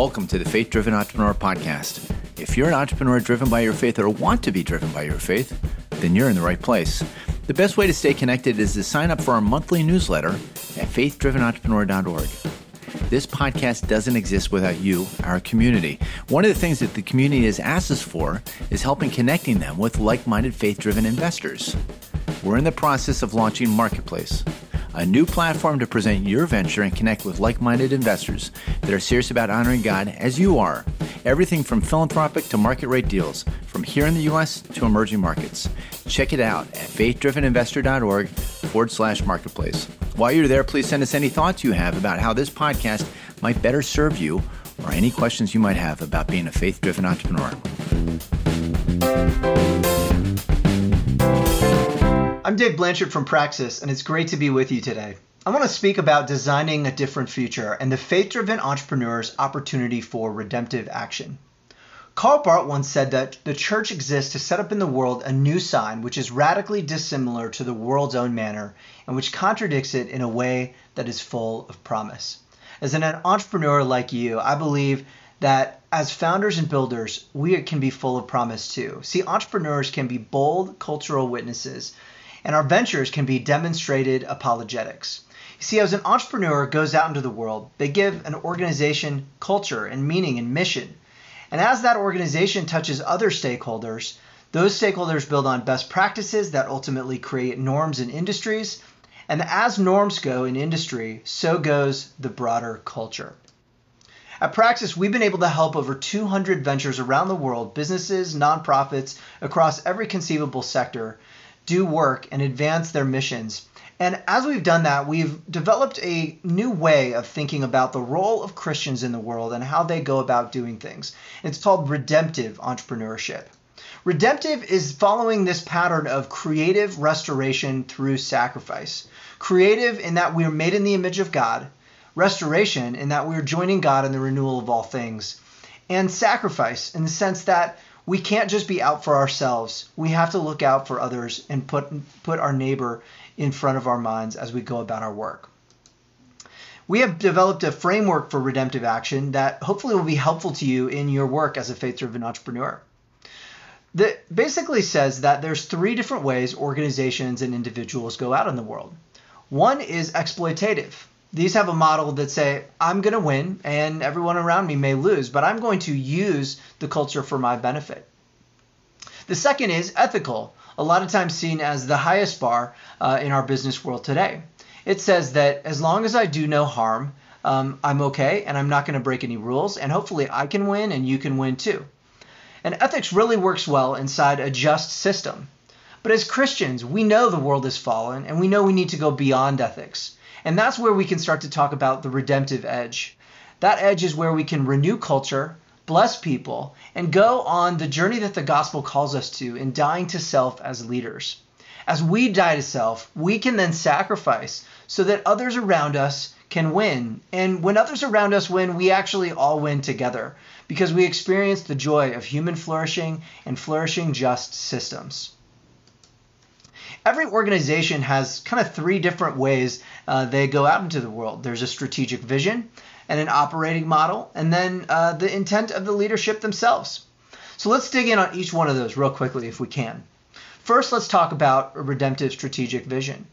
Welcome to the Faith Driven Entrepreneur Podcast. If you're an entrepreneur driven by your faith or want to be driven by your faith, then you're in the right place. The best way to stay connected is to sign up for our monthly newsletter at faithdrivenentrepreneur.org. This podcast doesn't exist without you, our community. One of the things that the community has asked us for is helping connecting them with like minded faith driven investors. We're in the process of launching Marketplace a new platform to present your venture and connect with like minded investors that are serious about honoring God as you are. Everything from philanthropic to market rate deals, from here in the U.S. to emerging markets. Check it out at faithdriveninvestor.org forward slash marketplace. While you're there, please send us any thoughts you have about how this podcast might better serve you or any questions you might have about being a faith driven entrepreneur. I'm Dave Blanchard from Praxis, and it's great to be with you today. I want to speak about designing a different future and the faith driven entrepreneur's opportunity for redemptive action. Karl Barth once said that the church exists to set up in the world a new sign which is radically dissimilar to the world's own manner and which contradicts it in a way that is full of promise. As an entrepreneur like you, I believe that as founders and builders, we can be full of promise too. See, entrepreneurs can be bold cultural witnesses and our ventures can be demonstrated apologetics. You see, as an entrepreneur goes out into the world, they give an organization culture and meaning and mission. And as that organization touches other stakeholders, those stakeholders build on best practices that ultimately create norms in industries. And as norms go in industry, so goes the broader culture. At Praxis, we've been able to help over 200 ventures around the world, businesses, nonprofits, across every conceivable sector, do work and advance their missions. And as we've done that, we've developed a new way of thinking about the role of Christians in the world and how they go about doing things. It's called redemptive entrepreneurship. Redemptive is following this pattern of creative restoration through sacrifice. Creative in that we are made in the image of God, restoration in that we are joining God in the renewal of all things, and sacrifice in the sense that we can't just be out for ourselves. We have to look out for others and put put our neighbor in front of our minds as we go about our work. We have developed a framework for redemptive action that hopefully will be helpful to you in your work as a faith-driven entrepreneur. That basically says that there's three different ways organizations and individuals go out in the world. One is exploitative. These have a model that say, I'm going to win and everyone around me may lose, but I'm going to use the culture for my benefit. The second is ethical, a lot of times seen as the highest bar uh, in our business world today. It says that as long as I do no harm, um, I'm okay and I'm not going to break any rules, and hopefully I can win and you can win too. And ethics really works well inside a just system. But as Christians, we know the world is fallen and we know we need to go beyond ethics. And that's where we can start to talk about the redemptive edge. That edge is where we can renew culture, bless people, and go on the journey that the gospel calls us to in dying to self as leaders. As we die to self, we can then sacrifice so that others around us can win. And when others around us win, we actually all win together because we experience the joy of human flourishing and flourishing just systems every organization has kind of three different ways uh, they go out into the world. There's a strategic vision and an operating model, and then uh, the intent of the leadership themselves. So let's dig in on each one of those real quickly if we can. First, let's talk about a redemptive strategic vision.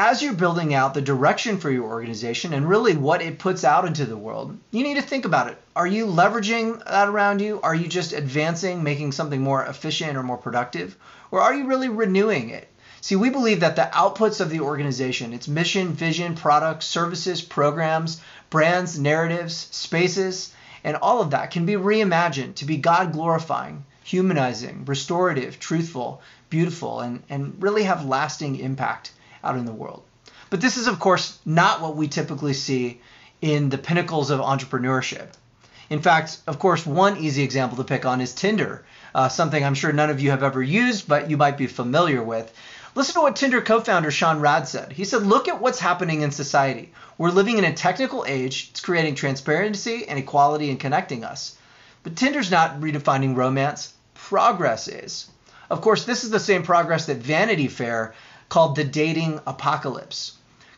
As you're building out the direction for your organization and really what it puts out into the world, you need to think about it. Are you leveraging that around you? Are you just advancing, making something more efficient or more productive? Or are you really renewing it? See, we believe that the outputs of the organization, its mission, vision, products, services, programs, brands, narratives, spaces, and all of that can be reimagined to be God glorifying, humanizing, restorative, truthful, beautiful, and, and really have lasting impact out in the world. But this is, of course, not what we typically see in the pinnacles of entrepreneurship. In fact, of course, one easy example to pick on is Tinder, uh, something I'm sure none of you have ever used, but you might be familiar with. Listen to what Tinder co founder Sean Rad said. He said, Look at what's happening in society. We're living in a technical age, it's creating transparency and equality and connecting us. But Tinder's not redefining romance, progress is. Of course, this is the same progress that Vanity Fair called the dating apocalypse.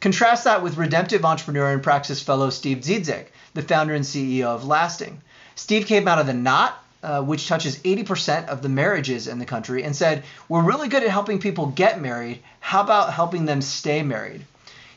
Contrast that with redemptive entrepreneur and praxis fellow Steve Zizek. the founder and CEO of Lasting. Steve came out of the knot, uh, which touches 80% of the marriages in the country, and said, We're really good at helping people get married. How about helping them stay married?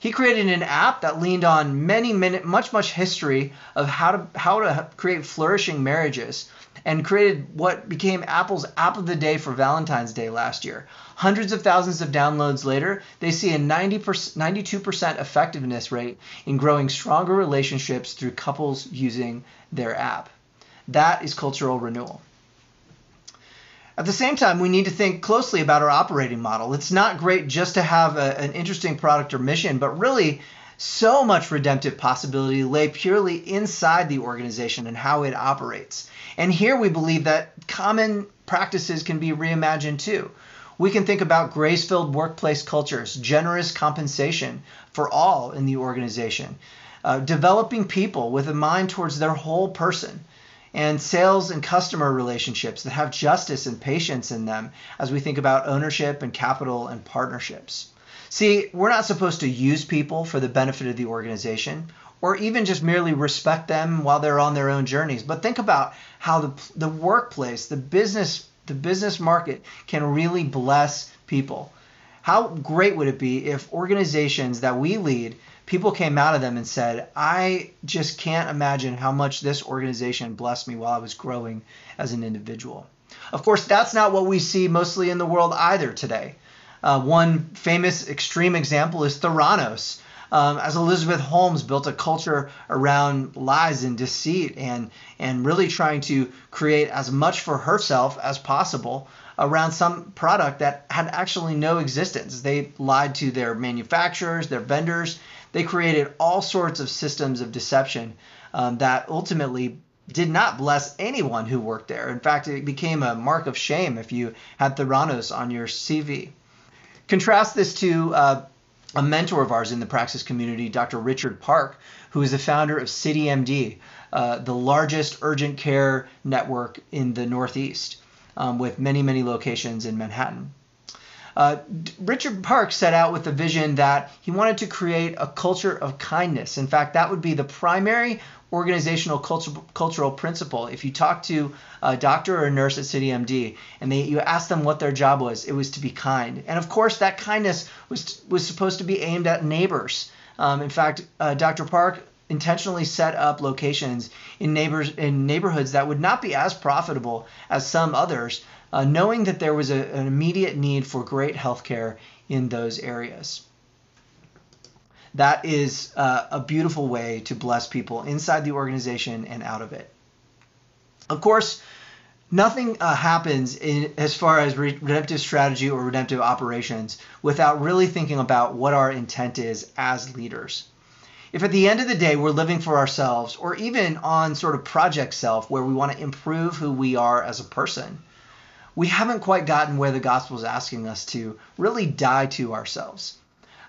He created an app that leaned on many, many, much, much history of how to how to create flourishing marriages, and created what became Apple's app of the day for Valentine's Day last year. Hundreds of thousands of downloads later, they see a 90 92% effectiveness rate in growing stronger relationships through couples using their app. That is cultural renewal. At the same time, we need to think closely about our operating model. It's not great just to have a, an interesting product or mission, but really, so much redemptive possibility lay purely inside the organization and how it operates. And here we believe that common practices can be reimagined too. We can think about grace filled workplace cultures, generous compensation for all in the organization, uh, developing people with a mind towards their whole person, and sales and customer relationships that have justice and patience in them as we think about ownership and capital and partnerships. See, we're not supposed to use people for the benefit of the organization or even just merely respect them while they're on their own journeys, but think about how the, the workplace, the business, the business market can really bless people. How great would it be if organizations that we lead people came out of them and said, I just can't imagine how much this organization blessed me while I was growing as an individual. Of course, that's not what we see mostly in the world either today. Uh, one famous extreme example is Theranos. Um, as Elizabeth Holmes built a culture around lies and deceit and, and really trying to create as much for herself as possible around some product that had actually no existence. They lied to their manufacturers, their vendors, they created all sorts of systems of deception um, that ultimately did not bless anyone who worked there. In fact, it became a mark of shame if you had Theranos on your CV. Contrast this to uh, a mentor of ours in the Praxis community, Dr. Richard Park, who is the founder of CityMD, uh, the largest urgent care network in the Northeast, um, with many, many locations in Manhattan. Uh, Richard Park set out with the vision that he wanted to create a culture of kindness. In fact, that would be the primary organizational culture, cultural principle. If you talk to a doctor or a nurse at CityMD and they, you ask them what their job was, it was to be kind. And of course, that kindness was, was supposed to be aimed at neighbors. Um, in fact, uh, Dr. Park intentionally set up locations in neighbors in neighborhoods that would not be as profitable as some others, uh, knowing that there was a, an immediate need for great health care in those areas. That is uh, a beautiful way to bless people inside the organization and out of it. Of course, nothing uh, happens in, as far as redemptive strategy or redemptive operations without really thinking about what our intent is as leaders. If at the end of the day we're living for ourselves, or even on sort of project self where we want to improve who we are as a person, we haven't quite gotten where the gospel is asking us to really die to ourselves.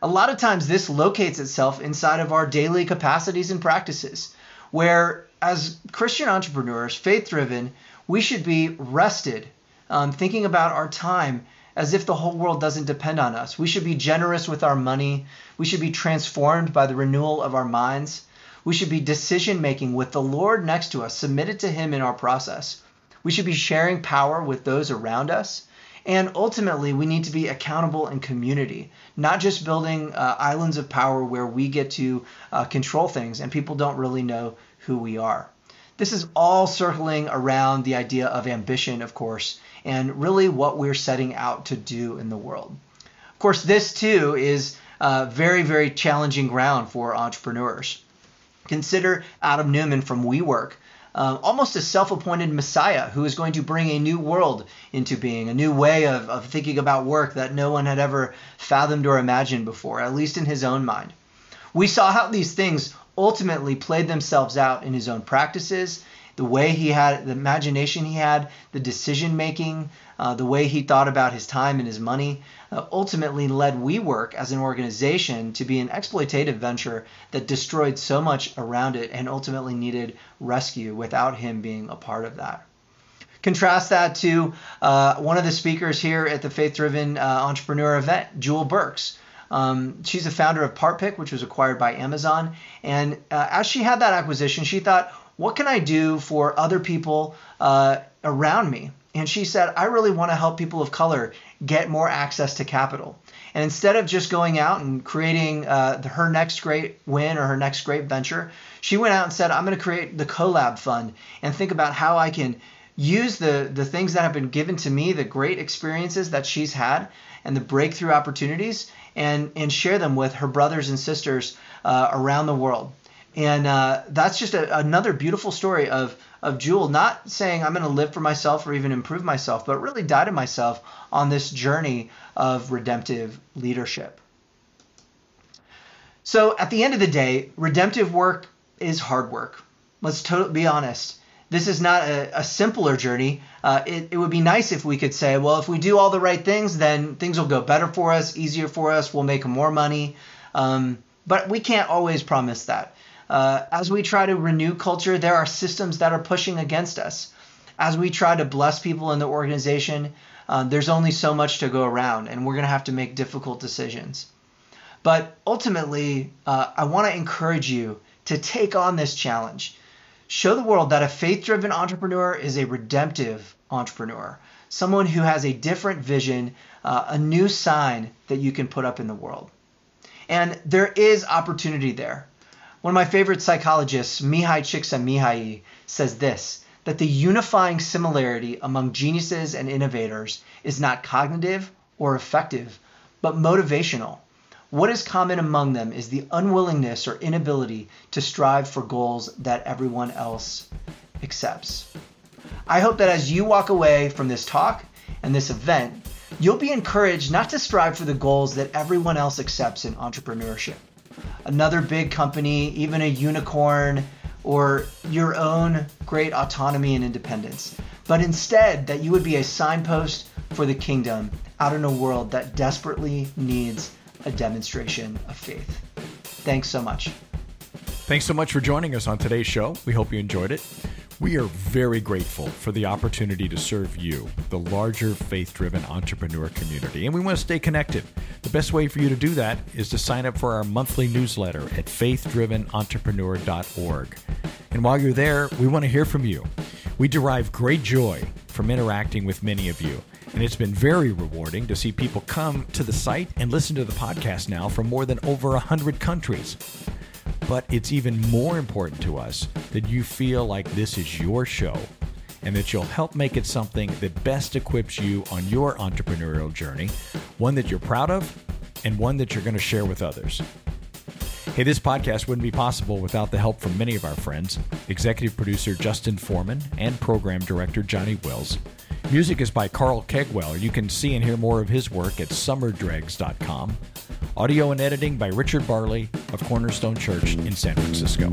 A lot of times, this locates itself inside of our daily capacities and practices, where as Christian entrepreneurs, faith driven, we should be rested, um, thinking about our time as if the whole world doesn't depend on us. We should be generous with our money. We should be transformed by the renewal of our minds. We should be decision making with the Lord next to us, submitted to Him in our process. We should be sharing power with those around us. And ultimately, we need to be accountable in community, not just building uh, islands of power where we get to uh, control things and people don't really know who we are. This is all circling around the idea of ambition, of course, and really what we're setting out to do in the world. Of course, this too is uh, very, very challenging ground for entrepreneurs. Consider Adam Neumann from WeWork uh, almost a self appointed Messiah who is going to bring a new world into being, a new way of, of thinking about work that no one had ever fathomed or imagined before, at least in his own mind. We saw how these things ultimately played themselves out in his own practices, the way he had, the imagination he had, the decision making, uh, the way he thought about his time and his money, uh, ultimately led WeWork as an organization to be an exploitative venture that destroyed so much around it and ultimately needed rescue without him being a part of that. Contrast that to uh, one of the speakers here at the Faith Driven uh, Entrepreneur event, Jewel Burks. Um, she's the founder of Partpic, which was acquired by Amazon. And uh, as she had that acquisition, she thought, what can I do for other people uh, around me? And she said, I really want to help people of color get more access to capital. And instead of just going out and creating uh, her next great win or her next great venture, she went out and said, I'm going to create the CoLab Fund and think about how I can use the, the things that have been given to me, the great experiences that she's had, and the breakthrough opportunities, and, and share them with her brothers and sisters uh, around the world. And uh, that's just a, another beautiful story of of Jewel not saying I'm going to live for myself or even improve myself, but really die to myself on this journey of redemptive leadership. So at the end of the day, redemptive work is hard work. Let's to- be honest. This is not a, a simpler journey. Uh, it, it would be nice if we could say, well, if we do all the right things, then things will go better for us, easier for us, we'll make more money. Um, but we can't always promise that. Uh, as we try to renew culture, there are systems that are pushing against us. As we try to bless people in the organization, uh, there's only so much to go around, and we're going to have to make difficult decisions. But ultimately, uh, I want to encourage you to take on this challenge. Show the world that a faith driven entrepreneur is a redemptive entrepreneur, someone who has a different vision, uh, a new sign that you can put up in the world. And there is opportunity there. One of my favorite psychologists, Mihaly Csikszentmihalyi, says this that the unifying similarity among geniuses and innovators is not cognitive or affective, but motivational. What is common among them is the unwillingness or inability to strive for goals that everyone else accepts. I hope that as you walk away from this talk and this event, you'll be encouraged not to strive for the goals that everyone else accepts in entrepreneurship another big company, even a unicorn, or your own great autonomy and independence, but instead that you would be a signpost for the kingdom out in a world that desperately needs a demonstration of faith. Thanks so much. Thanks so much for joining us on today's show. We hope you enjoyed it. We are very grateful for the opportunity to serve you, the larger faith driven entrepreneur community, and we want to stay connected. The best way for you to do that is to sign up for our monthly newsletter at faithdrivenentrepreneur.org. And while you're there, we want to hear from you. We derive great joy from interacting with many of you. And it's been very rewarding to see people come to the site and listen to the podcast now from more than over 100 countries. But it's even more important to us that you feel like this is your show and that you'll help make it something that best equips you on your entrepreneurial journey, one that you're proud of and one that you're going to share with others. Hey, this podcast wouldn't be possible without the help from many of our friends executive producer Justin Foreman and program director Johnny Wills. Music is by Carl Kegwell. You can see and hear more of his work at summerdregs.com. Audio and editing by Richard Barley of Cornerstone Church in San Francisco.